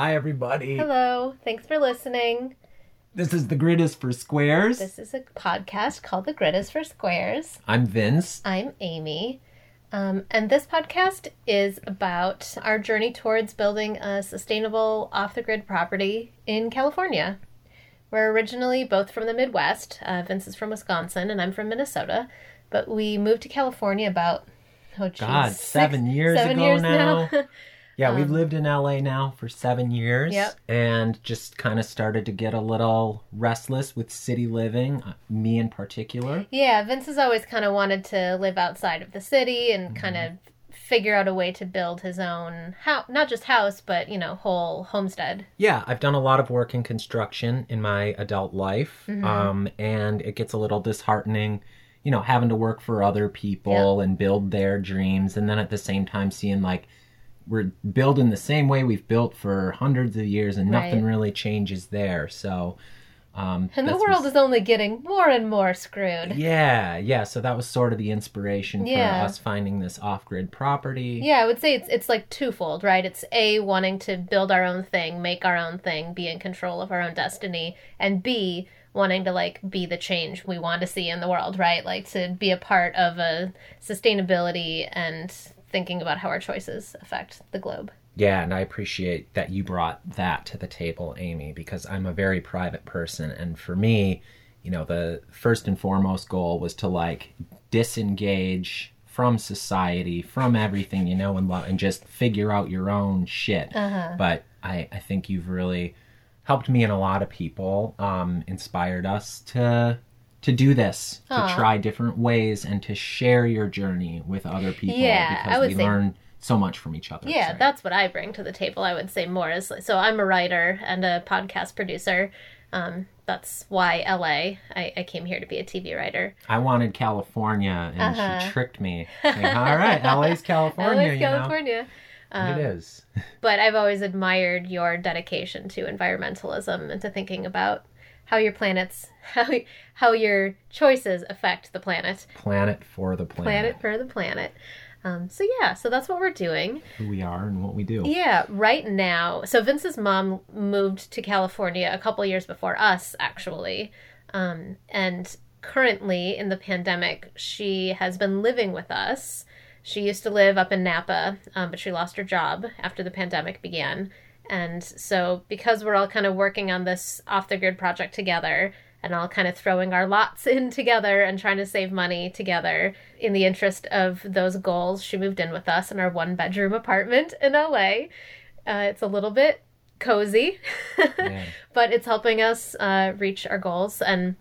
Hi. Everybody. Hello. Thanks for listening. This is The Grid is for Squares. This is a podcast called The Grid is for Squares. I'm Vince. I'm Amy. Um, and this podcast is about our journey towards building a sustainable off the grid property in California. We're originally both from the Midwest. Uh, Vince is from Wisconsin, and I'm from Minnesota. But we moved to California about, oh, geez, God, six- seven years seven ago years now. now. Yeah, we've lived in LA now for seven years. Yep. And just kind of started to get a little restless with city living, uh, me in particular. Yeah, Vince has always kind of wanted to live outside of the city and kind Mm-hmm. of figure out a way to build his own house, not just house, but you know, whole homestead. Yeah, I've done a lot of work in construction in my adult life, Mm-hmm. um, and it gets a little disheartening, you know, having to work for other people and build their dreams, and then at the same time seeing like we're building the same way we've built for hundreds of years, and nothing really changes there. So, um, And the world was- is only getting more and more screwed. yeah, yeah. So that was sort of the inspiration Yeah. for us finding this off-grid property. Yeah, I would say it's it's like twofold, right? It's a wanting to build our own thing, make our own thing, be in control of our own destiny, and B wanting to like be the change we want to see in the world, right? Like to be a part of a sustainability and thinking about how our choices affect the globe. Yeah, and I appreciate that you brought that to the table, Amy, because I'm a very private person. And for me, you know, the first and foremost goal was to like disengage from society, from everything you know and love, and just figure out your own shit. But I, I think you've really helped me and a lot of people, um, inspired us to to do this, to try different ways, and to share your journey with other people. Yeah, because I would we say- learn so much from each other. Yeah, that's what I bring to the table. I would say more is so I'm a writer and a podcast producer. Um, that's why LA. I, I came here to be a TV writer. I wanted California, and Uh-huh. she tricked me. Like, All right, LA's California, LA's you know. California. And it is. But I've always admired your dedication to environmentalism and to thinking about how your planets, how how your choices affect the planet, Planet for the planet. planet for the planet. Um, so yeah, so that's what we're doing. Who we are and what we do. Yeah, right now. So Vince's mom moved to California a couple years before us, actually. Um, and currently, in the pandemic, she has been living with us. She used to live up in Napa, um, but she lost her job after the pandemic began. And so, because we're all kind of working on this off the grid project together, and all kind of throwing our lots in together and trying to save money together in the interest of those goals, she moved in with us in our one bedroom apartment in LA. Uh, it's a little bit cozy, Yeah. but it's helping us uh, reach our goals. And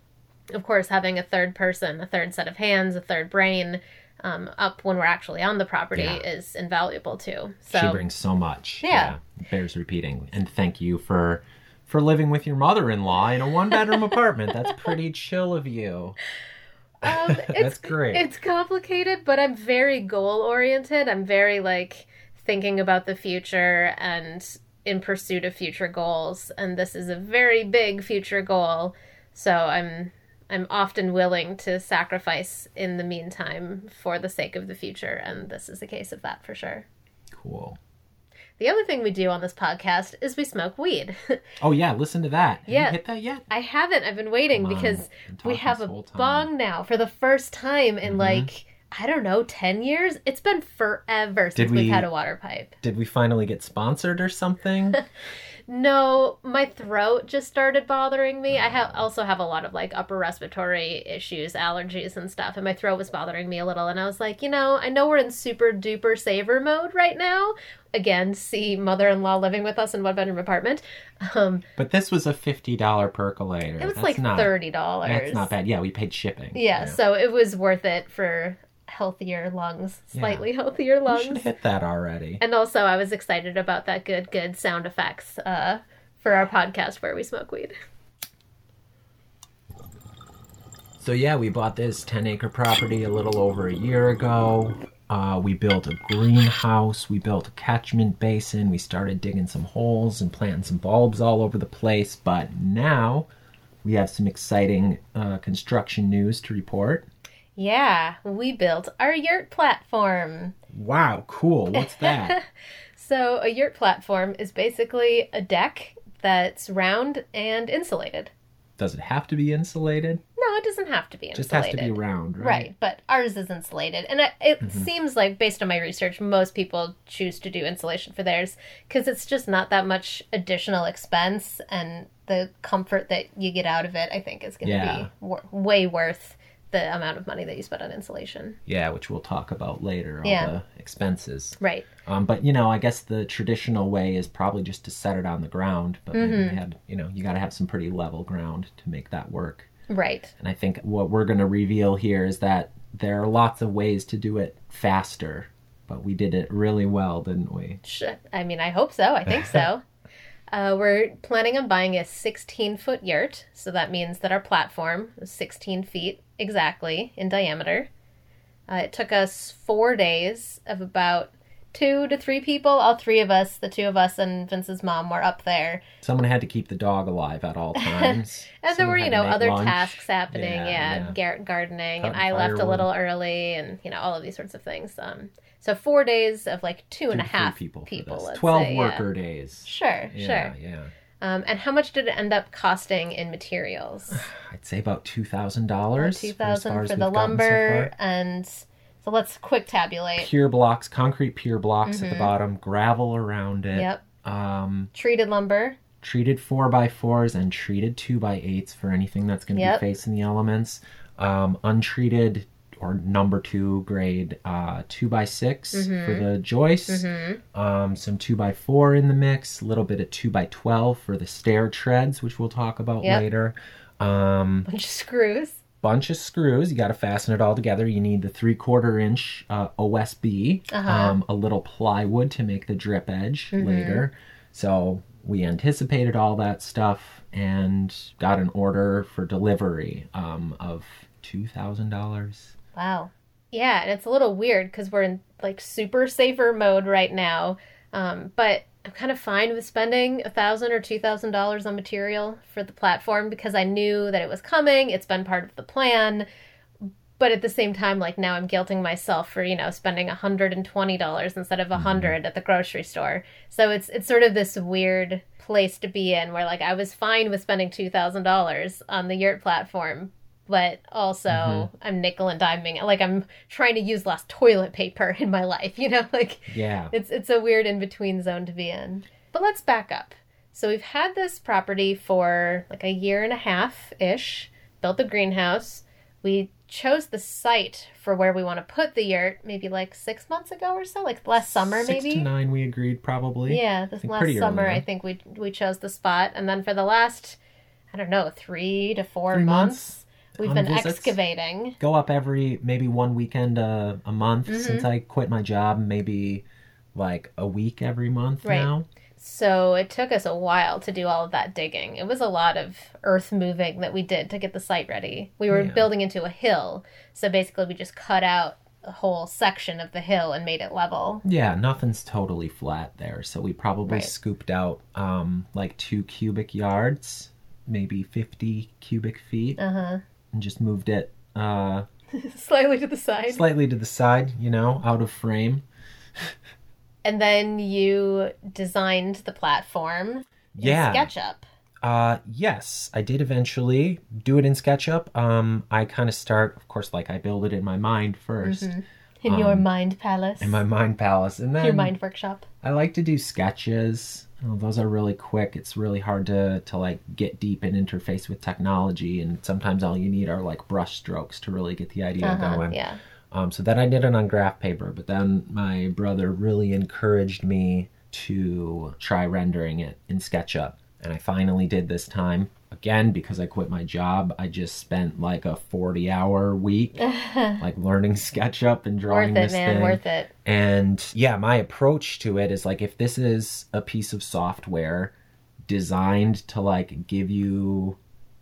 of course, having a third person, a third set of hands, a third brain um, up when we're actually on the property Yeah. is invaluable too. So She brings so much. Yeah. It bears repeating. And thank you for for living with your mother-in-law in a one-bedroom apartment. That's pretty chill of you. Um, it's, That's great. It's complicated, but I'm very goal oriented. I'm very like thinking about the future and in pursuit of future goals. And this is a very big future goal. So I'm I'm often willing to sacrifice in the meantime for the sake of the future. And this is a case of that for sure. Cool. The other thing we do on this podcast is we smoke weed. Oh yeah, listen to that. Have Yeah. you hit that yet? I haven't. I've been waiting Come because we have a bong now for the first time in Mhm. like I don't know, ten years. It's been forever since Did we- had a water pipe. Did we finally get sponsored or something? No, my throat just started bothering me. I have also have a lot of like upper respiratory issues, allergies and stuff, and my throat was bothering me a little. And I was like, you know, I know we're in super duper saver mode right now. Again, see mother-in-law living with us in one bedroom apartment. Um, but this was a fifty dollar percolator. it was That's like not, thirty dollars. That's not bad. Yeah, we paid shipping. Yeah, so it was worth it for healthier lungs, Yeah. slightly healthier lungs. We should hit that already. And also, I was excited about that good, good sound effects uh, for our podcast where we smoke weed. So yeah, we bought this 10 acre property a little over a year ago. Uh, we built a greenhouse. We built a catchment basin. We started digging some holes and planting some bulbs all over the place. But now we have some exciting uh, construction news to report. Yeah, we built our yurt platform. Wow, cool. What's that? So, a yurt platform is basically a deck that's round and insulated. Does it have to be insulated? No, it doesn't have to be It insulated. just has to be round, right? Right, but ours is insulated. And it, it Mm-hmm. seems like, based on my research, most people choose to do insulation for theirs because it's just not that much additional expense. And the comfort that you get out of it, I think, is going to Yeah. be wor- way worth the amount of money that you spent on insulation. Yeah, which we'll talk about later, all Yeah. the expenses. Right. Um, but you know, I guess the traditional way is probably just to set it on the ground. But maybe Mm-hmm. we had, you know, you got to have some pretty level ground to make that work. Right. And I think what we're going to reveal here is that there are lots of ways to do it faster, but we did it really well, didn't we? I mean, I hope so. I think so. uh, we're planning on buying a 16 foot yurt. So that means that our platform is 16 feet exactly in diameter. Uh, it took us four days of about two to three people. All three of us, the two of us and Vince's mom, were up there. Someone had to keep the dog alive at all times. And there were, you know, other lunch. tasks happening. Yeah, Yeah, yeah. gar- gardening. and I left a little early and, you know, all of these sorts of things. Um, so four days of like two and a Two to three half people. people. Twelve say, yeah. worker days. Sure, Yeah, sure. yeah. Um, and how much did it end up costing in materials? I'd say about two thousand dollars. Two thousand for the lumber, and so let's quick tabulate. Pier blocks, concrete pier blocks at the bottom, gravel around it. Mm-hmm. Yep, Um, treated lumber. treated four by fours and treated two by eights for anything that's going to Yep. be facing the elements. Um, untreated or number two grade uh, two by 6 Mm-hmm. for the joists. Um, some two by four in the mix. A little bit of two by twelve for the stair treads, which we'll talk about Yep. later. Um, bunch of screws. Bunch of screws. You got to fasten it all together. You need the three quarter inch uh, OSB, Uh-huh. um, a little plywood to make the drip edge Mm-hmm. later. So we anticipated all that stuff and got an order for delivery um, of two thousand dollars. Wow. Yeah, and it's a little weird because we're in like super safer mode right now. Um, but I'm kind of fine with spending a thousand or two thousand dollars on material for the platform because I knew that it was coming. It's been part of the plan. But at the same time, like now I'm guilting myself for, you know, spending hundred and twenty dollars instead of a mm-hmm. 100 at the grocery store. So it's it's sort of this weird place to be in where like I was fine with spending two thousand dollars on the yurt platform, but also mm-hmm. I'm nickel and diming. Like I'm trying to use less toilet paper in my life, you know, like Yeah. it's it's a weird in between zone to be in. But let's back up. So we've had this property for like a year and a half ish. Built the greenhouse. We chose the site for where we want to put the yurt maybe like six months ago or so, like last summer Six maybe. to nine, we agreed probably. Yeah, this last early summer. I think we we chose the spot, and then for the last I don't know three to four Three months, months we've been visits. excavating. Go up every maybe one weekend uh, a month Mm-hmm. since I quit my job. Maybe like a week every month Right. now. So it took us a while to do all of that digging. It was a lot of earth moving that we did to get the site ready. We were Yeah. building into a hill, so basically we just cut out a whole section of the hill and made it level. Yeah, nothing's totally flat there. So we probably Right. scooped out um, like two cubic yards, maybe 50 cubic feet, Uh huh. And just moved it uh, Slightly to the side. slightly to the side, you know, out of frame. and then you designed the platform in Yeah. SketchUp. Uh, yes, I did eventually do it in SketchUp. Um, I kind of start, of course, like I build it in my mind 1st In your mind palace. Um, in my mind palace, and then your mind workshop. I like to do sketches. Oh, those are really quick. It's really hard to to like get deep and interface with technology, and sometimes all you need are like brush strokes to really get the idea Uh-huh, going. yeah. Um, so then I did it on graph paper, but then my brother really encouraged me to try rendering it in SketchUp, and I finally did this time. Again, because I quit my job, I just spent like a forty-hour week, like learning SketchUp and drawing Worth it, this man. thing. Worth it. And yeah, my approach to it is like if this is a piece of software designed to like give you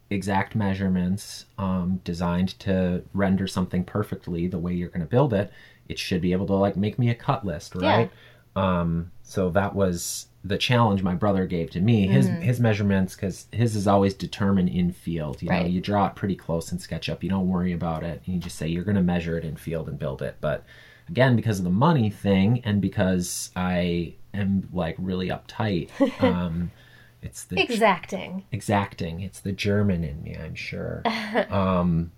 exact measurements, um, designed to render something perfectly the way you're going to build it, it should be able to like make me a cut list, right? Yeah. Um, so that was the challenge my brother gave to me. His his measurements, because his is always determined in field. You know, Right. you draw it pretty close in SketchUp. You don't worry about it. You just say you're going to measure it in field and build it. But again, because of the money thing, and because I am like really uptight. Um, it's the Exacting. exacting. It's the German in me, I'm sure. um,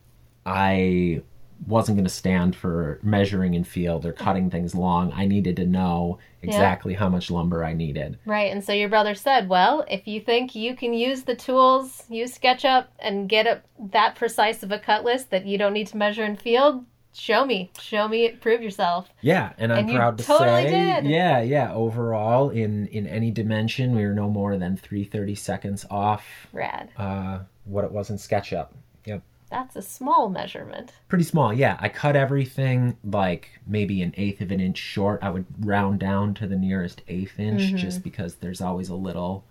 I wasn't going to stand for measuring in field or cutting things long. I needed to know exactly how much lumber I needed. Right, and so your brother said, "Well, if you think you can use the tools, use SketchUp, and get a, that precise of a cut list that you don't need to measure in field, show me, show me, prove yourself." Yeah, and I'm And proud to totally say, did. yeah, yeah. Overall, in in any dimension, we were no more than three thirty seconds off Rad. uh, what it was in SketchUp. That's a small measurement. pretty small yeah i cut everything like maybe an eighth of an inch short i would round down to the nearest eighth inch Mm-hmm. just because there's always a little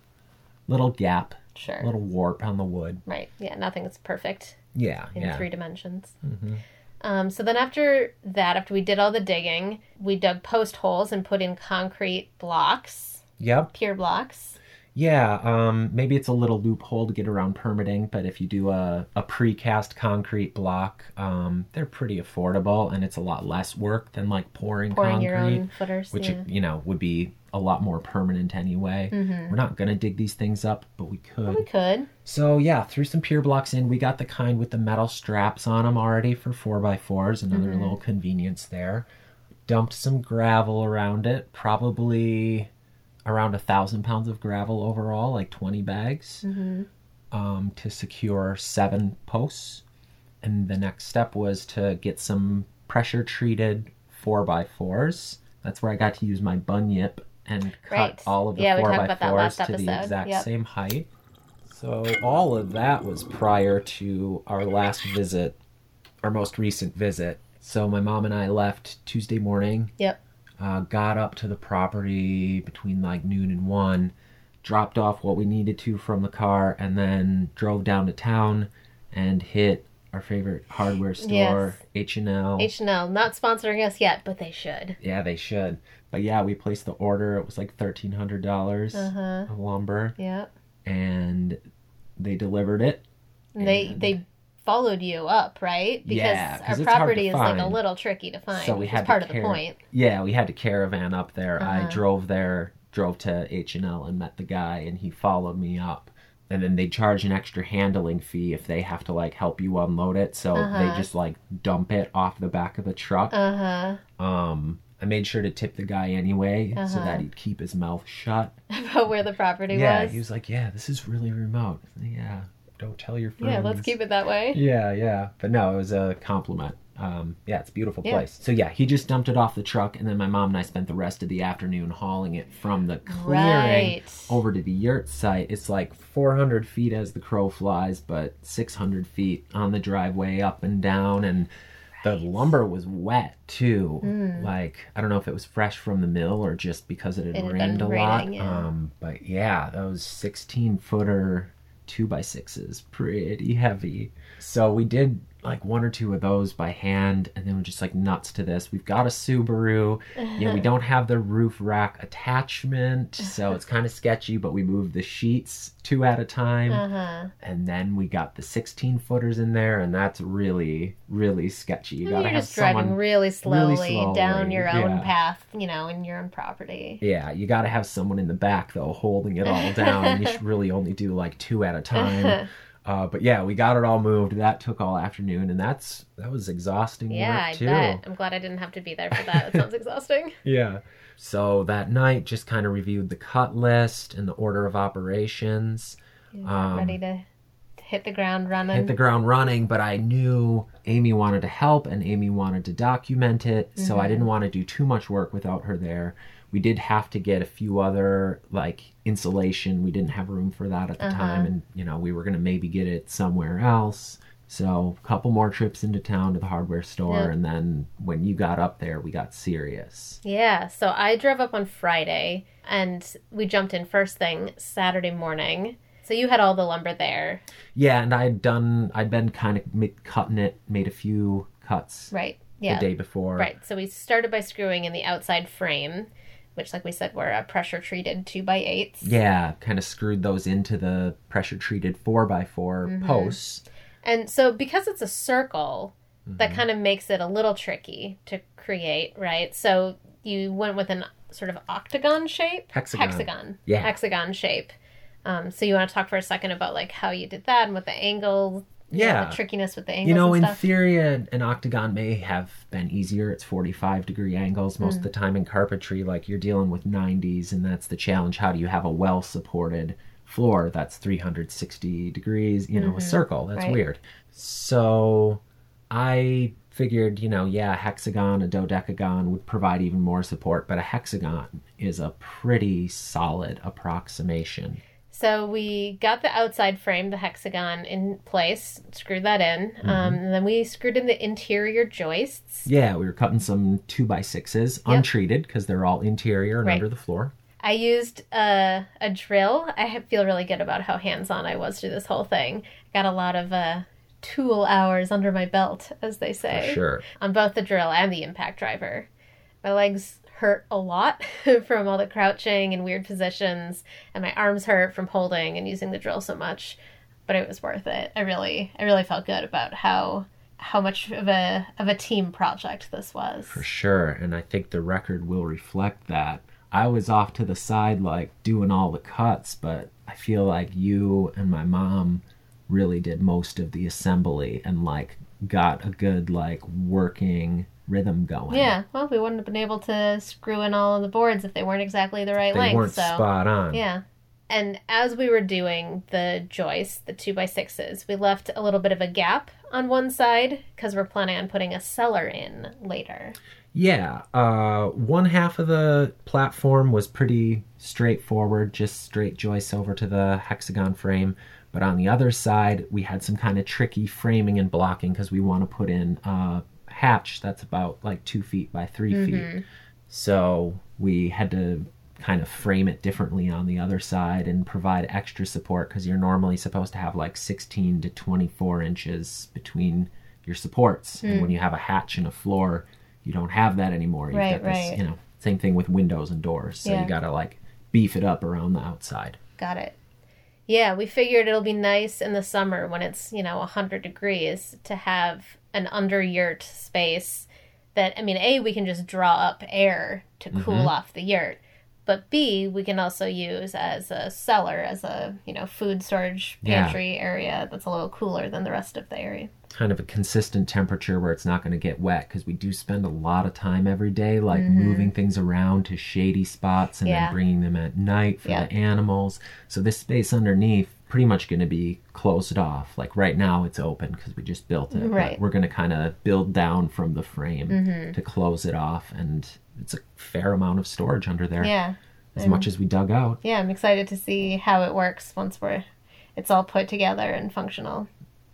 little gap Sure. a little warp on the wood Right. Yeah, nothing is perfect yeah in yeah three dimensions. Mhm. Um, so then after that, after we did all the digging, we dug post holes and put in concrete blocks, yep pier blocks. Yeah um maybe it's a little loophole to get around permitting but if you do a, a precast concrete block um they're pretty affordable and it's a lot less work than like pouring, Pouring concrete your own footers. which yeah. you know would be a lot more permanent anyway Mhm. we're not gonna dig these things up but we could we could. So yeah, threw some pier blocks in. We got the kind with the metal straps on them already for four by fours. Another Mm-hmm. little convenience there. Dumped some gravel around it. Probably around a thousand pounds of gravel overall, like twenty bags, hmm um, to secure seven posts. And the next step was to get some pressure treated four by fours. That's where I got to use my bunyip and cut Right. all of the Yeah, four by fours to the exact Yep. same height. So all of that was prior to our last visit, our most recent visit. So my mom and I left Tuesday morning. Yep. Uh, got up to the property between like noon and one, dropped off what we needed to from the car, and then drove down to town and hit our favorite hardware store, H and L. H&L, not sponsoring us yet, but they should. Yeah, they should. But yeah, we placed the order. It was like thirteen hundred dollars Uh-huh. of lumber, Yep. and they delivered it. And they they followed you up, right? Because Yeah, our it's hard to property is like a little tricky to find. So we had part to of the point. Yeah, we had to caravan up there. I Uh-huh. drove there, drove to H and L, and met the guy, and he followed me up. And then they charge an extra handling fee if they have to like help you unload it. So Uh-huh. they just like dump it off the back of the truck. Uh Um, I made sure to tip the guy anyway, so Uh-huh. that he'd keep his mouth shut. About where the property yeah, was. he was like, "Yeah, this is really remote. Yeah, don't tell your friends." yeah, let's keep it that way. Yeah, yeah. But no, it was a compliment. Um, yeah, it's a beautiful Yeah. place. So yeah, he just dumped it off the truck, and then my mom and I spent the rest of the afternoon hauling it from the clearing Right. over to the yurt site. It's like 400 feet as the crow flies, but 600 feet on the driveway up and down, and the lumber was wet too. Mm. Like I don't know if it was fresh from the mill or just because it had It rained been a lot. raining, yeah. Um, but yeah, those 16 footer two by sixes, pretty heavy. So we did like one or two of those by hand, and then we're just like nuts to this. We've got a Subaru. Yeah, we don't have the roof rack attachment, so it's kind of sketchy. But we moved the sheets two at a time, Uh huh. and then we got the 16 footers in there, and that's really, really sketchy. You You're gotta have just driving really slowly, slowly, down your own yeah. path, you know, in your own property. Yeah, you got to have someone in the back though holding it all down. you should really only do like two at a time. Uh, but yeah, we got it all moved. That took all afternoon, and that's that was exhausting Yeah, I too. bet. I'm glad I didn't have to be there for that. It sounds exhausting. Yeah. So that night, just kind of reviewed the cut list and the order of operations. You're Um, ready to hit the ground running. hit the ground running, but I knew Amy wanted to help and Amy wanted to document it, so Mm-hmm. I didn't want to do too much work without her there. We did have to get a few other like insulation. We didn't have room for that at the Uh-huh. time, and you know we were gonna maybe get it somewhere else. So a couple more trips into town to the hardware store, Yep. and then when you got up there, we got serious. Yeah, so I drove up on Friday and we jumped in first thing Saturday morning. So you had all the lumber there, Yeah, and I'd done. I'd been kind of cutting it, made a few cuts right? Yeah. the day before. Right. So we started by screwing in the outside frame, which, like we said, were a pressure treated two by eights. Yeah, kind of screwed those into the pressure treated four by 4 Mm-hmm. posts. And so because it's a circle, Mm-hmm. that kind of makes it a little tricky to create, right? So you went with an sort of octagon shape. Hexagon. Hexagon. Yeah. Hexagon shape. Um, so you want to talk for a second about like how you did that and what the angle, Yeah. the trickiness with the angles You know, in stuff. theory, an, an octagon may have been easier. It's 45 degree angles. Most of hmm. the time in carpentry, like you're dealing with 90s, and that's the challenge. How do you have a well supported floor that's 360 degrees, you know, a mm-hmm. circle? That's Right. weird. So I figured, you know, yeah, a hexagon, a dodecagon would provide even more support, but a hexagon is a pretty solid approximation. So we got the outside frame, the hexagon, in place, screwed that in, Mm-hmm. um, and then we screwed in the interior joists. Yeah, we were cutting some two by sixes, Yep. untreated because they're all interior and Right. under the floor. I used a, a drill. I feel really good about how hands on I was through this whole thing. Got a lot of uh, tool hours under my belt, as they say, Sure. on both the drill and the impact driver. My legs hurt a lot from all the crouching and weird positions, and my arms hurt from holding and using the drill so much. But it was worth it. I really, I really felt good about how how much of a of a team project this was. For sure. And I think the record will reflect that. I was off to the side, like doing all the cuts, but I feel like you and my mom really did most of the assembly and like got a good like working rhythm going. Yeah, well, we wouldn't have been able to screw in all of the boards if they weren't exactly the right They length. weren't so spot on. yeah. And as we were doing the joists, the two by sixes, we left a little bit of a gap on one side because we're planning on putting a cellar in later. Yeah, uh, one half of the platform was pretty straightforward, just straight joists over to the hexagon frame. But on the other side, we had some kind of tricky framing and blocking because we want to put in a hatch that's about like two feet by 3 mm-hmm. feet. So we had to kind of frame it differently on the other side and provide extra support because you're normally supposed to have like 16 to 24 inches between your supports. And mm. when you have a hatch and a floor, you don't have that anymore. You've Right, got this, right. you know, same thing with windows and doors. So Yeah. you got to like beef it up around the outside. Got it. Yeah, we figured it'll be nice in the summer when it's, you know, 100 degrees to have an under yurt space that, I mean, A, we can just draw up air to cool Mm-hmm. off the yurt. But B, we can also use as a cellar, as a, you know, food storage Yeah. pantry area that's a little cooler than the rest of the area. kind of a consistent temperature where it's not going to get wet because we do spend a lot of time every day like moving things around to shady spots and Mm-hmm. Yeah. then bringing them at night for Yeah. the animals so this space underneath pretty much going to be closed off like right now it's open because we just built it Right. Mm-hmm. we're going to kind of build down from the frame to close it off and it's a fair amount of storage under there Yeah. as much as we dug out Yeah, I'm excited to see how it works once we're it's all put together and functional.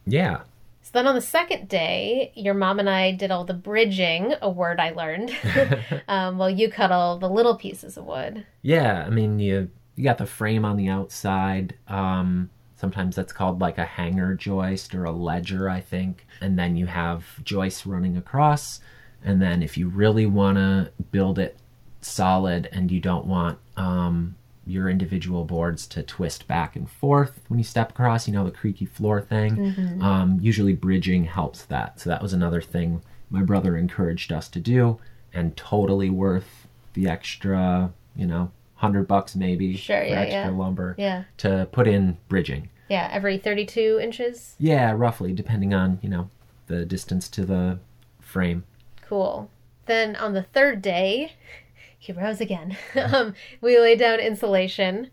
yeah So then on the second day, your mom and I did all the bridging, a word I learned, um, while you cut all the little pieces of wood. Yeah, I mean you you got the frame on the outside. Um, sometimes that's called like a hanger joist or a ledger, I think. And then you have joists running across. And then if you really want to build it solid and you don't want um, your individual boards to twist back and forth when you step across, you know, the creaky floor thing, um, usually bridging helps that. So that was another thing my brother encouraged us to do and totally worth the extra, you know, hundred bucks maybe Sure, for yeah, extra yeah. lumber Yeah. to put in bridging. Yeah, every 32 inches. Yeah, roughly, depending on, you know, the distance to the frame. Cool. Then on the third day, he rose again. um, we laid down insulation,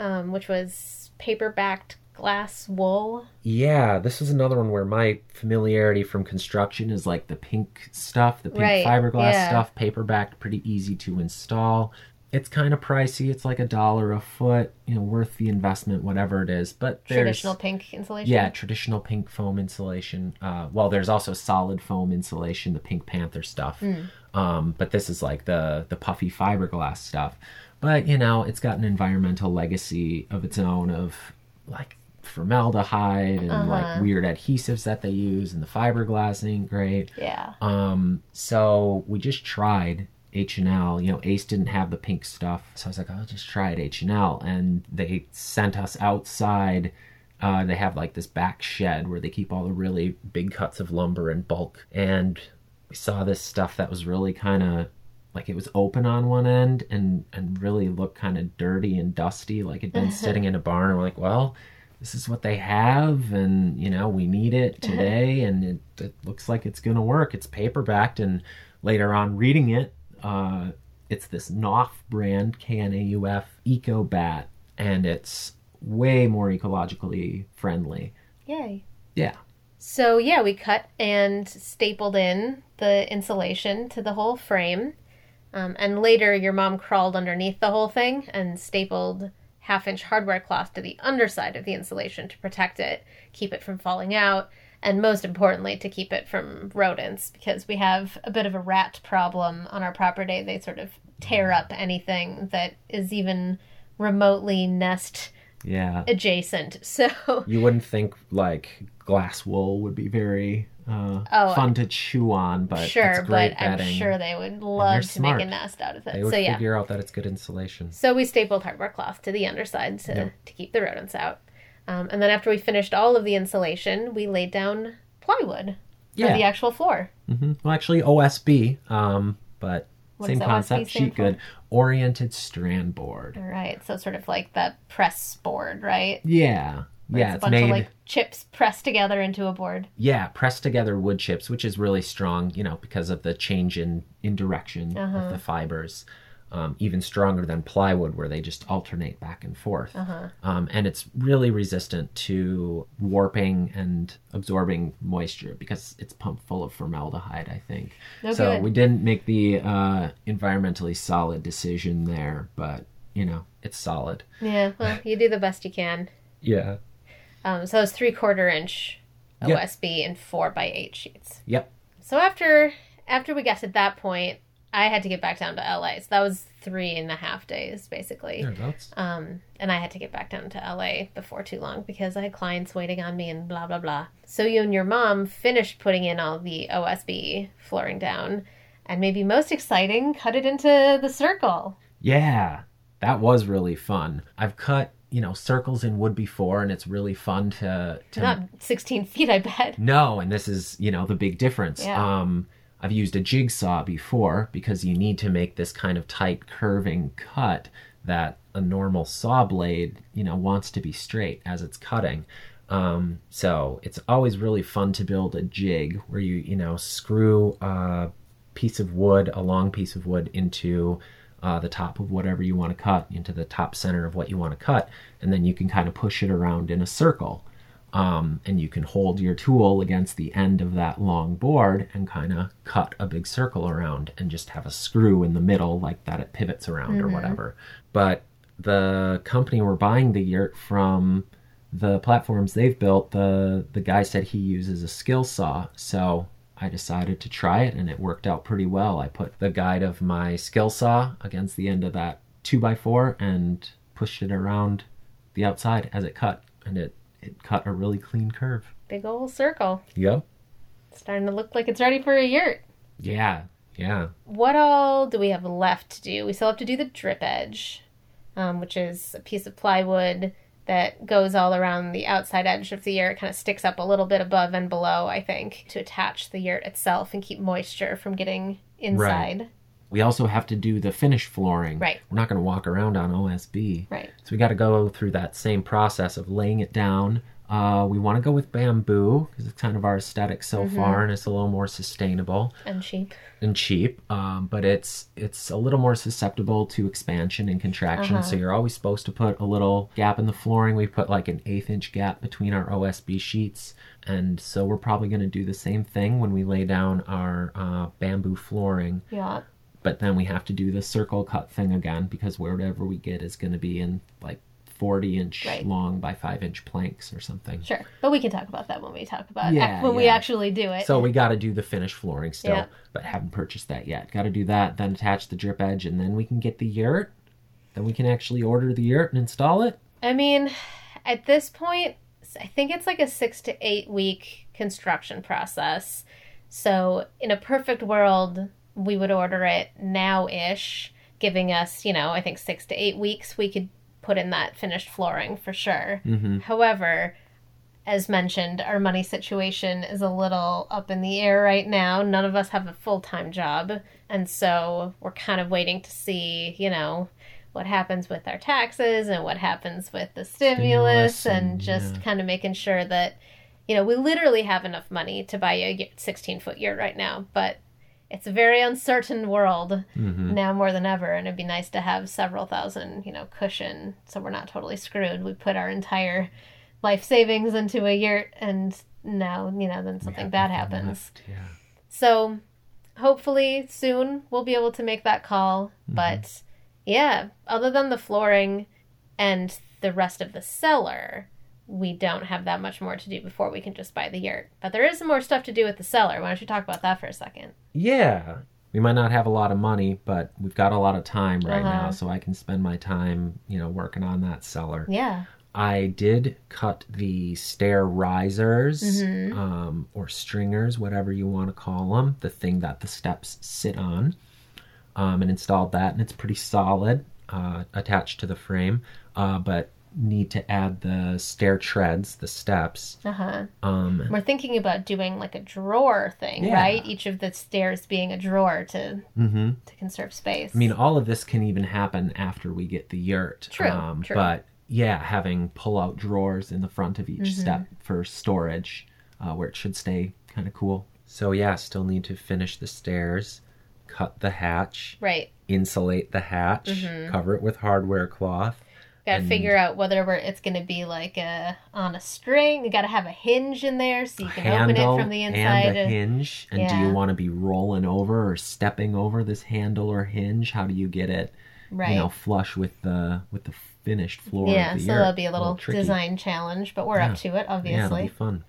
um, which was paper backed glass wool. Yeah, this is another one where my familiarity from construction is like the pink stuff, the pink Right, fiberglass yeah. stuff, paperback, pretty easy to install. It's kind of pricey. It's like a dollar a foot, you know, worth the investment, whatever it is. But there's Traditional pink insulation. yeah, traditional pink foam insulation. Uh, well, there's also solid foam insulation, the Pink Panther stuff. Um, but this is like the the puffy fiberglass stuff. But you know, it's got an environmental legacy of its own of like formaldehyde and like weird adhesives that they use, and the fiberglass ain't great. Yeah. Um, so we just tried H and L. You know, Ace didn't have the pink stuff, so I was like, I'll just try at H and L, and they sent us outside. Uh, they have like this back shed where they keep all the really big cuts of lumber in bulk, and we saw this stuff that was really kind of like it was open on one end and and really looked kind of dirty and dusty, like it'd been sitting in a barn. And we're like, well, this is what they have, and you know we need it today, and it, it looks like it's gonna work. It's paperbacked, and later on reading it, uh, it's this Knauf brand, K N A U F EcoBatt, and it's way more ecologically friendly. Yay. Yeah. So yeah, we cut and stapled in the insulation to the whole frame. Um, and later, your mom crawled underneath the whole thing and stapled half inch hardware cloth to the underside of the insulation to protect it, keep it from falling out, and most importantly, to keep it from rodents because we have a bit of a rat problem on our property. They sort of tear up anything that is even remotely nest Yeah. adjacent. So, You wouldn't think like glass wool would be very uh, Oh, fun to chew on, but sure, it's great but I'm sure they would love to smart. make a nest out of it. they would So, yeah. figure out that it's good insulation. So we stapled hardware cloth to the underside to, Yeah. to keep the rodents out. Um, and then after we finished all of the insulation, we laid down plywood for the actual floor. hmm Well, actually, OSB, um, but What same concept. Sheet good, oriented strand board. All right, so sort of like the press board, right? Yeah, Where yeah, it's a bunch made. of like chips pressed together into a board. yeah, pressed together wood chips, which is really strong, you know, because of the change in in direction Uh-huh. of the fibers. Um, even stronger than plywood, where they just alternate back and forth. Uh-huh. Um, and it's really resistant to warping and absorbing moisture because it's pumped full of formaldehyde, I think. No so good. we didn't make the uh, environmentally solid decision there, but you know, it's solid. Yeah, well, you do the best you can. Yeah. Um, so it's three quarter inch. OSB and four by eight sheets. Yep. So after after we got to that point, I had to get back down to LA. So that was three and a half days basically. Thereabouts. Um, and I had to get back down to LA before too long because I had clients waiting on me and blah blah blah. So you and your mom finished putting in all the OSB flooring down, and maybe most exciting, cut it into the circle. Yeah, that was really fun. I've cut, you know, circles in wood before, and it's really fun to to Not 16 feet, I bet. No, and this is, you know, the big difference. Yeah. Um, I've used a jigsaw before because you need to make this kind of tight curving cut that a normal saw blade, you know, wants to be straight as it's cutting. Um, so it's always really fun to build a jig where you, you know, screw a piece of wood, a long piece of wood into uh, the top of whatever you want to cut, into the top center of what you want to cut, and then you can kind of push it around in a circle um, and you can hold your tool against the end of that long board and kind of cut a big circle around and just have a screw in the middle like that it pivots around or whatever. But the company we're buying the yurt from the platforms they've built the the guy said he uses a skill saw. So I decided to try it and it worked out pretty well. I put the guide of my skill saw against the end of that 2x4 and pushed it around the outside as it cut and it it cut a really clean curve. Big old circle. Yep. It's starting to look like it's ready for a yurt. Yeah. Yeah. What all do we have left to do? We still have to do the drip edge, um, which is a piece of plywood that goes all around the outside edge of the yurt. It kind of sticks up a little bit above and below, I think, to attach the yurt itself and keep moisture from getting inside. We also have to do the finished flooring. Right. We're not going to walk around on OSB. Right. So we got to go through that same process of laying it down. Uh, we want to go with bamboo because it's kind of our aesthetic so far, and it's a little more sustainable. And cheap. and cheap, um, but it's it's a little more susceptible to expansion and contraction. So you're always supposed to put a little gap in the flooring. We put like an eighth inch gap between our OSB sheets, and so we're probably going to do the same thing when we lay down our uh, bamboo flooring. Yeah. But then we have to do the circle cut thing again because wherever we get is going to be in like 40 inch Right. long by 5 inch planks or something. Sure. But we can talk about that when we talk about Yeah, when we actually do it. So we got to do the finished flooring still, Yeah. but haven't purchased that yet. Got to do that, then attach the drip edge, and then we can get the yurt. Then we can actually order the yurt and install it. I mean, at this point, I think it's like a six to eight week construction process. So, in a perfect world, we would order it now ish, giving us, you know, I think six to eight weeks. We could put in that finished flooring for sure. Mm-hmm. However, as mentioned, our money situation is a little up in the air right now. None of us have a full time job. And so we're kind of waiting to see, you know, what happens with our taxes and what happens with the stimulus, Stimulus and, and, just yeah. kind of making sure that, you know, we literally have enough money to buy a 16 foot yurt right now. But it's a very uncertain world Mhm. now more than ever and it'd be nice to have several thousand you know cushion so we're not totally screwed. We put our entire life savings into a yurt and now you know then something bad happens. left, Yeah. so hopefully soon we'll be able to make that call but yeah other than the flooring and the rest of the cellar we don't have that much more to do before we can just buy the yurt. But there is some more stuff to do with the cellar. Why don't you talk about that for a second Yeah. We might not have a lot of money, but we've got a lot of time right Uh-huh. now, so I can spend my time, you know, working on that cellar. yeah I did cut the stair risers, Mhm. um, or stringers, whatever you want to call them, the thing that the steps sit on, um, and installed that, and it's pretty solid, uh, attached to the frame. Uh, but need to add the stair treads, the steps. uh-huh Um, We're thinking about doing like a drawer thing, Yeah. right? Each of the stairs being a drawer to hmm to conserve space. I mean, all of this can even happen after we get the yurt. True, true. But yeah, having pull-out drawers in the front of each Mm-hmm. step for storage, uh, where it should stay kind of cool. So yeah, still need to finish the stairs, cut the hatch, right. insulate the hatch, Mhm. cover it with hardware cloth. Got to figure out whether we're, it's going to be like a on a string. You got to have a hinge in there so you can open it from the inside. and a hinge. And do you want to be rolling over or stepping over this handle or hinge? How do you get it, right. you know, flush with the with the finished floor? yeah, of the so that'll be a little tricky. design challenge, but we're Yeah. up to it, obviously. Yeah, it'll be fun.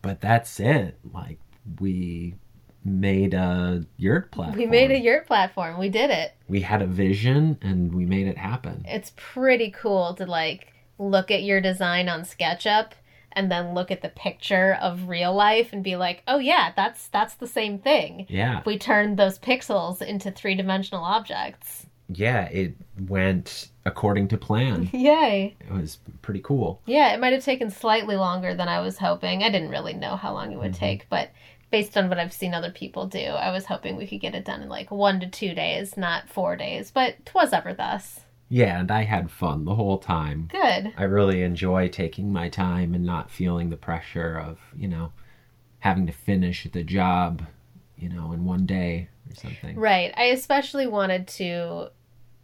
But that's it. Like we made a yurt platform. we made a yurt platform. We did it. We had a vision and we made it happen. it's pretty cool to like look at your design on SketchUp and then look at the picture of real life and be like, "Oh yeah, that's that's the same thing." Yeah, we turned those pixels into three-dimensional objects. yeah. It went according to plan. Yay. it was pretty cool. Yeah, it might have taken slightly longer than I was hoping. I didn't really know how long it would Mhm. take, but based on what I've seen other people do, I was hoping we could get it done in like 1 to 2 days, not 4 days, but 'twas ever thus. Yeah, and I had fun the whole time. Good. I really enjoy taking my time and not feeling the pressure of, you know, having to finish the job, you know, in one day or something. Right. I especially wanted to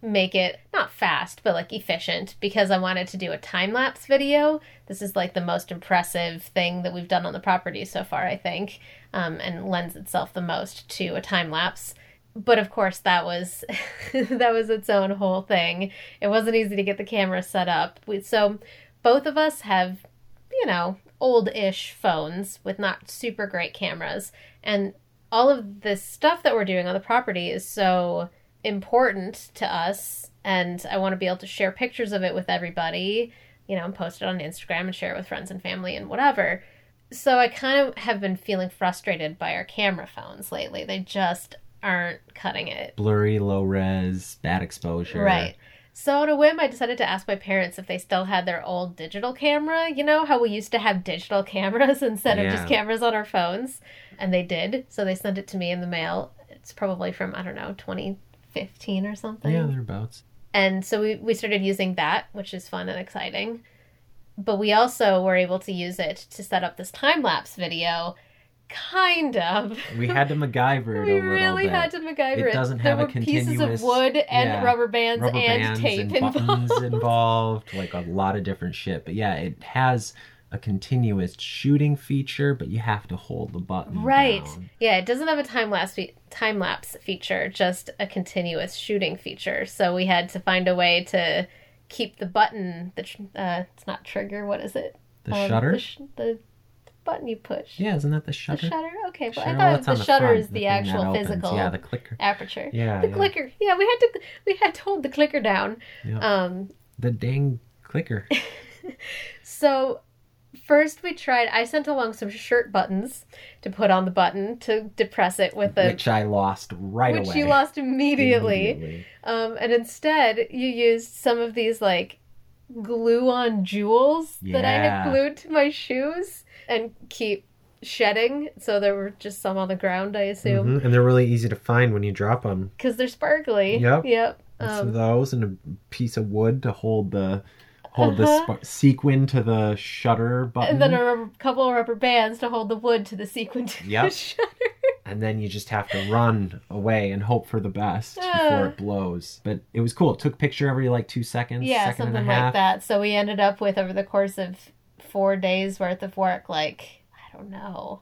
make it not fast, but like efficient because I wanted to do a time lapse video. This is like the most impressive thing that we've done on the property so far, I think, um, and lends itself the most to a time lapse. But of course, that was that was its own whole thing. It wasn't easy to get the camera set up. So both of us have, you know, old-ish phones with not super great cameras, and all of this stuff that we're doing on the property is so important to us and I want to be able to share pictures of it with everybody, you know, and post it on Instagram and share it with friends and family and whatever. So I kind of have been feeling frustrated by our camera phones lately. They just aren't cutting it. Blurry, low res, bad exposure. Right. So on a whim, I decided to ask my parents if they still had their old digital camera. You know how we used to have digital cameras instead of just cameras on our phones, and they did. So they sent it to me in the mail. It's probably from I don't know 2015 or something. Yeah, thereabouts. And so we we started using that, which is fun and exciting. But we also were able to use it to set up this time lapse video. Kind of. We had to MacGyver it We a little really bit. had to MacGyver It it. doesn't there have a were pieces of wood and yeah, rubber bands Rubber and bands tape and involved. involved, like a lot of different shit. But yeah, it has a continuous shooting feature, but you have to hold the button. Right. down. Yeah, it doesn't have a time lapse fe- time lapse feature, just a continuous shooting feature. So we had to find a way to keep the button. The tr- uh, it's not trigger. What is it? The Um, shutter? The, sh- the button you push. yeah, isn't that the shutter? The shutter? Okay, well, Shutter? I thought it's the, the shutter front, is the, that actual physical Yeah, the clicker. aperture. Yeah, The yeah. clicker. Yeah, we had to we had to hold the clicker down. Yeah. Um, The dang clicker. So first we tried I sent along some shirt buttons to put on the button to depress it with a which I lost right which away. Which you lost immediately. Immediately. Um, and instead you used some of these like glue on jewels that I Yeah. had glued to my shoes and keep shedding. So there were just some on the ground, I assume, Mhm, And they're really easy to find when you drop them. because they're sparkly. Yep. Yep. some Um, of those and a piece of wood to hold the hold the Uh-huh. sp- sequin to the shutter button. and then a rubber, couple of rubber bands to hold the wood to the sequin to the shutter. and then you just have to run away and hope for the best Ah. before it blows. But it was cool. It took a picture every like two seconds. Yeah, second something and a like that. So we ended up with over the course of four days worth of work, like I don't know,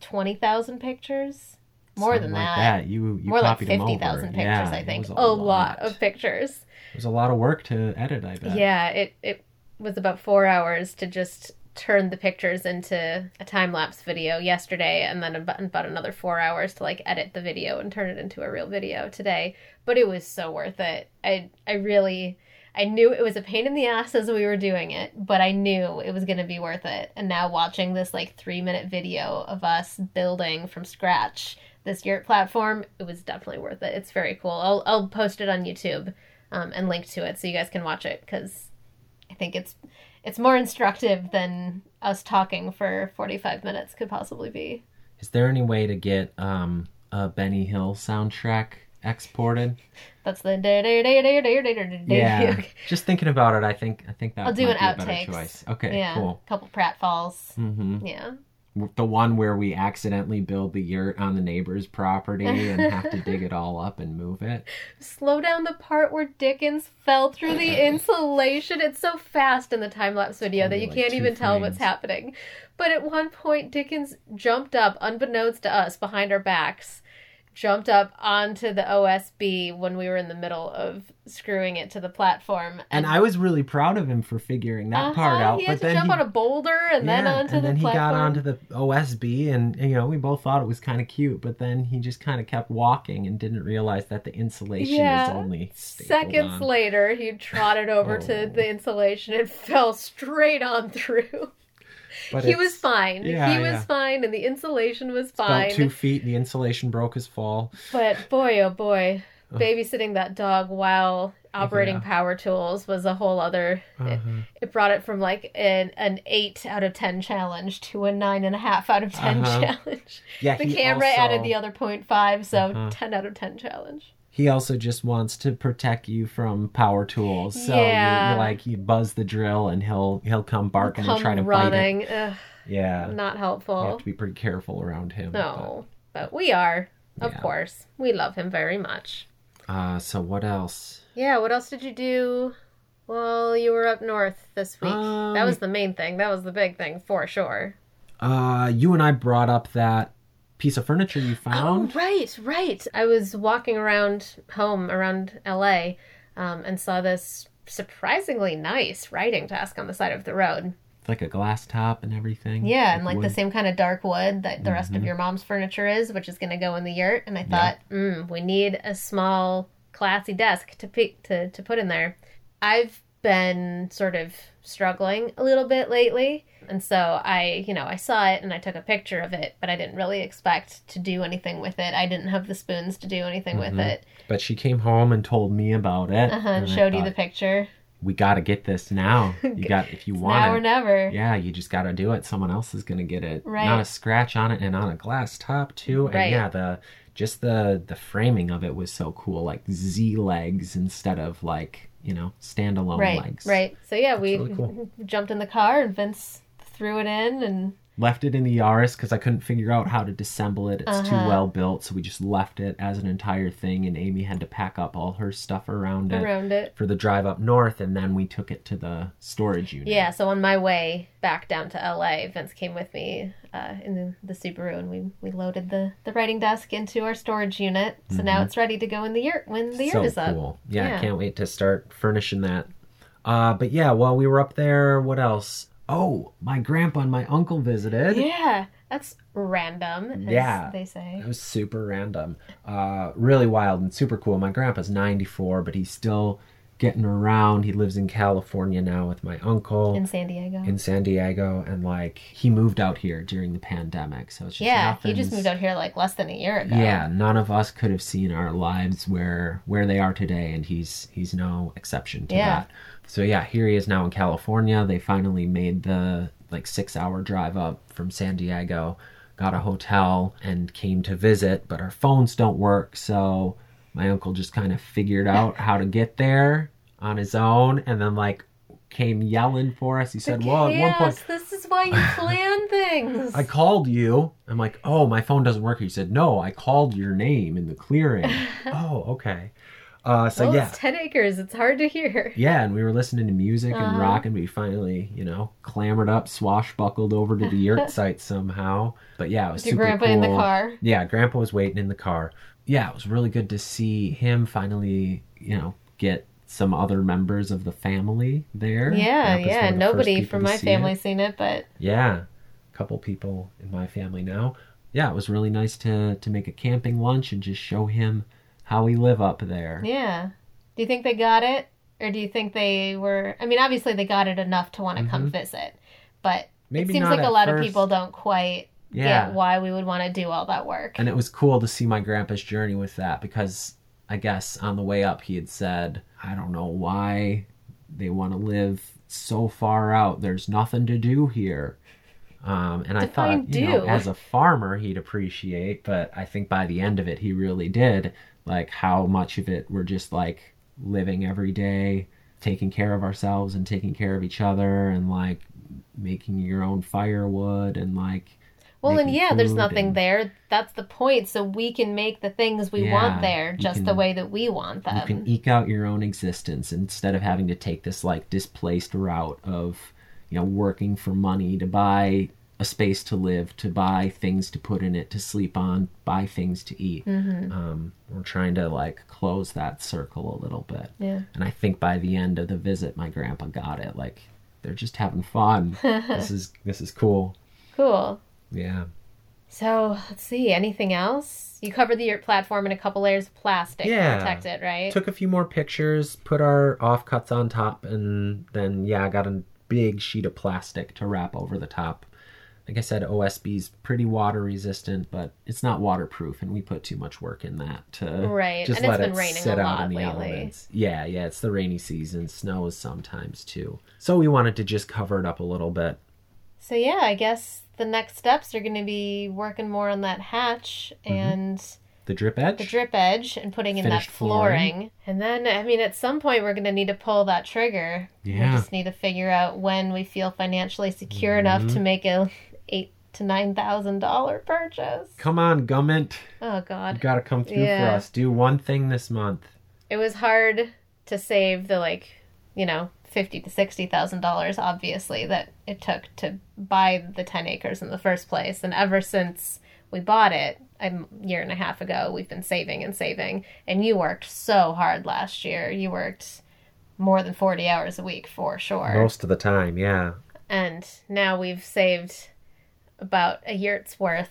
twenty thousand pictures, more Something than like that. You you More like fifty pictures, Yeah, I think. was A, lot. of pictures. Was a lot of work to edit. I bet. Yeah, it it was about four hours to just turn the pictures into a time lapse video yesterday, and then about, about another four hours to like edit the video and turn it into a real video today. But it was so worth it. I I really. I knew it was a pain in the ass as we were doing it, but I knew it was going to be worth it. And now watching this like three minute video of us building from scratch this yurt platform, it was definitely worth it. It's very cool. I'll, I'll post it on YouTube um, and link to it so you guys can watch it because I think it's it's more instructive than us talking for 45 minutes could possibly be. Is there any way to get um, a Benny Hill soundtrack exported? That's the da da da da da da da. Yeah. Just thinking about it, I think I think that I'll do an outtakes. Okay. Yeah. Cool. A couple pratfalls. Mm-hmm. Yeah. The one where we accidentally build the yurt on the neighbor's property and have to dig it all up and move it. Slow down the part where Dickens fell through the insulation. It's so fast in the time lapse video that you like can't even tell what's happening. But at one point, Dickens jumped up, unbeknownst to us, behind our backs, jumped up onto the OSB when we were in the middle of screwing it to the platform. And I was really proud of him for figuring that part Uh-huh, out. He had but to then jump he, on a boulder and then Yeah, onto and the then he platform. got onto the OSB, and you know we both thought it was kind of cute, but then he just kind of kept walking and didn't realize that the insulation Yeah. is only Seconds on. later, he trotted over to Oh. the insulation and fell straight on through. But he was fine. yeah, he was yeah. fine, and the insulation was About fine. two feet, and the insulation broke his fall. But boy, oh boy, babysitting that dog while operating Yeah. power tools was a whole other. It, Uh-huh. it brought it from like an an eight out of ten challenge to a nine and a half out of 10 Uh-huh. challenge. Yeah, The camera also, added the other 0.5, so Uh-huh. ten out of ten challenge. He also just wants to protect you from power tools. So Yeah. you, you like you buzz the drill, and he'll he'll come barking and try to Come bite it. running, Ugh, Yeah, not you helpful. have to be pretty careful around him. No, but we are, of Yeah. course. We love him very much. but- Uh, so what else? Yeah, what else did you do while you were up north this week? that Um, was the main thing. That was the big thing for sure. Uh, you and I brought up that piece of furniture you found. Oh, right, right. I was walking around home around LA um, and saw this surprisingly nice writing desk on the side of the road. like a glass top and everything. Yeah, and like the same kind of dark wood that the rest of your mom's furniture is, which is going to go in the yurt. And I thought, mm, we need a small, classy desk to pick, to to put in there. I've been sort of struggling a little bit lately, and so I, you know, I saw it and I took a picture of it, but I didn't really expect to do anything with it. I didn't have the spoons to do anything with it. But she came home and told me about it. Uh huh. And showed you the picture. We got to get this now. You got if you want now it. or never. Yeah, you just got to do it. Someone else is going to get it. Right. Not a scratch on it and on a glass top too. And Right. yeah, the just the the framing of it was so cool like Z legs instead of like, you know, standalone Right, legs. right. So yeah, we really cool. jumped in the car and Vince threw it in and Left it in the Yaris cuz I couldn't figure out how to dissemble it. It's too Uh-huh. well built, so we just left it as an entire thing and Amy had to pack up all her stuff around it. around it. For the drive up north, and then we took it to the storage unit. Yeah, so on my way back down to LA, Vince came with me uh, in the, the Subaru, and we, we loaded the, the writing desk into our storage unit. So now it's ready to go in the yurt when the yurt Mm-hmm. so is up. cool. Yeah, Yeah. I can't wait to start furnishing that. Uh, but yeah, while we were up there, what else? Oh, my grandpa and my uncle visited. Yeah, that's random, as Yeah. they say. It was super random. Uh, really wild and super cool. My grandpa's 94, but he still getting around. He lives in California now with my uncle In San Diego. in San Diego, and like he moved out here during the pandemic, so it's just yeah, he just moved out here like less than a year ago. Yeah, none of us could have seen our lives where where they are today, and he's he's no exception to Yeah. that. So yeah, here he is now in California. They finally made the like six hour drive up from San Diego, got a hotel, and came to visit. But our phones don't work, so my uncle just kind of figured out how to get there on his own, and then like came yelling for us. He said, "Well, at one point." This is why you plan things. I called you. I'm like, oh, my phone doesn't work. He said, no, I called your name in the clearing. oh, okay. Uh, so well, yeah, it's ten acres. It's hard to hear. yeah, and we were listening to music and Uh-huh. rock, and we finally, you know, clambered up, swashbuckled over to the yurt site somehow. But yeah, it was With your super grandpa in the car. Yeah, Grandpa was waiting in the car. Yeah, it was really good to see him finally, you know, get some other members of the family there. Yeah, yeah. Nobody from my see it. family seen it, but Yeah, a couple people in my family now. Yeah, it was really nice to to make a camping lunch and just show him how we live up there. yeah. Do you think they got it, or do you think they were? I mean, obviously they got it enough to want to come visit, but Mm-hmm. Maybe it seems like a lot of people don't quite Yeah. get why we would want to do all that work. And it was cool to see my grandpa's journey with that because I guess on the way up he had said, I don't know why they want to live so far out. There's nothing to do here. Um, and I thought, you know, as a farmer, he'd appreciate, but I think by the end of it, he really did. Like how much of it we're just like living every day, taking care of ourselves and taking care of each other, and like making your own firewood and like Well, and yeah, there's nothing and- there. That's the point. So we can make the things we Yeah, want there just the way that we want them. you can eke out your own existence instead of having to take this like displaced route of you know working for money to buy a space to live to buy things to put in it to sleep on buy things to eat Mm-hmm. um, we're trying to like close that circle a little bit Yeah. and i think by the end of the visit my grandpa got it like they're just having fun this is this is cool Cool. Yeah So let's see. Anything else? You covered the platform in a couple layers of plastic Yeah. to protect it, right? took a few more pictures, put our offcuts on top, and then yeah, I got a big sheet of plastic to wrap over the top. Like I said, OSB's pretty water resistant, but it's not waterproof, and we put too much work in that to Right, just and it's let been it raining sit a out lot in the lately. elements. Yeah, yeah, it's the rainy season, snows sometimes too. So we wanted to just cover it up a little bit. So yeah, I guess the next steps are going to be working more on that hatch Mm-hmm. and The drip edge. the drip edge and putting in that flooring. flooring. And then, I mean, at some point we're going to need to pull that trigger. yeah. We just need to figure out when we feel financially secure enough Mm-hmm. to make a eight to nine thousand dollar purchase. Come on, Gummint. Oh god You gotta come through Yeah. for us. Do one thing this month. it was hard to save the like, you know, fifty to sixty thousand dollars. Obviously, that it took to buy the ten acres in the first place, and ever since we bought it a year and a half ago, we've been saving and saving. And you worked so hard last year. You worked more than forty hours a week for sure. Most of the time, yeah. And now we've saved about a yurt's worth.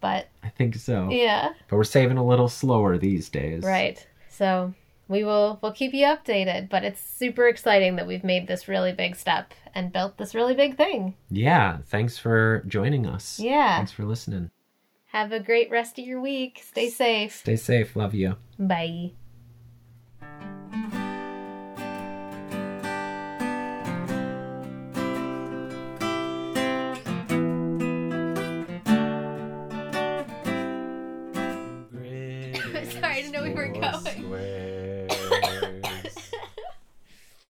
But I think so. yeah. But we're saving a little slower these days. Right. So we will we'll keep you updated, but it's super exciting that we've made this really big step and built this really big thing. Yeah. Thanks for joining us. Yeah. Thanks for listening. Have a great rest of your week. Stay safe. Stay safe. Love you. Bye.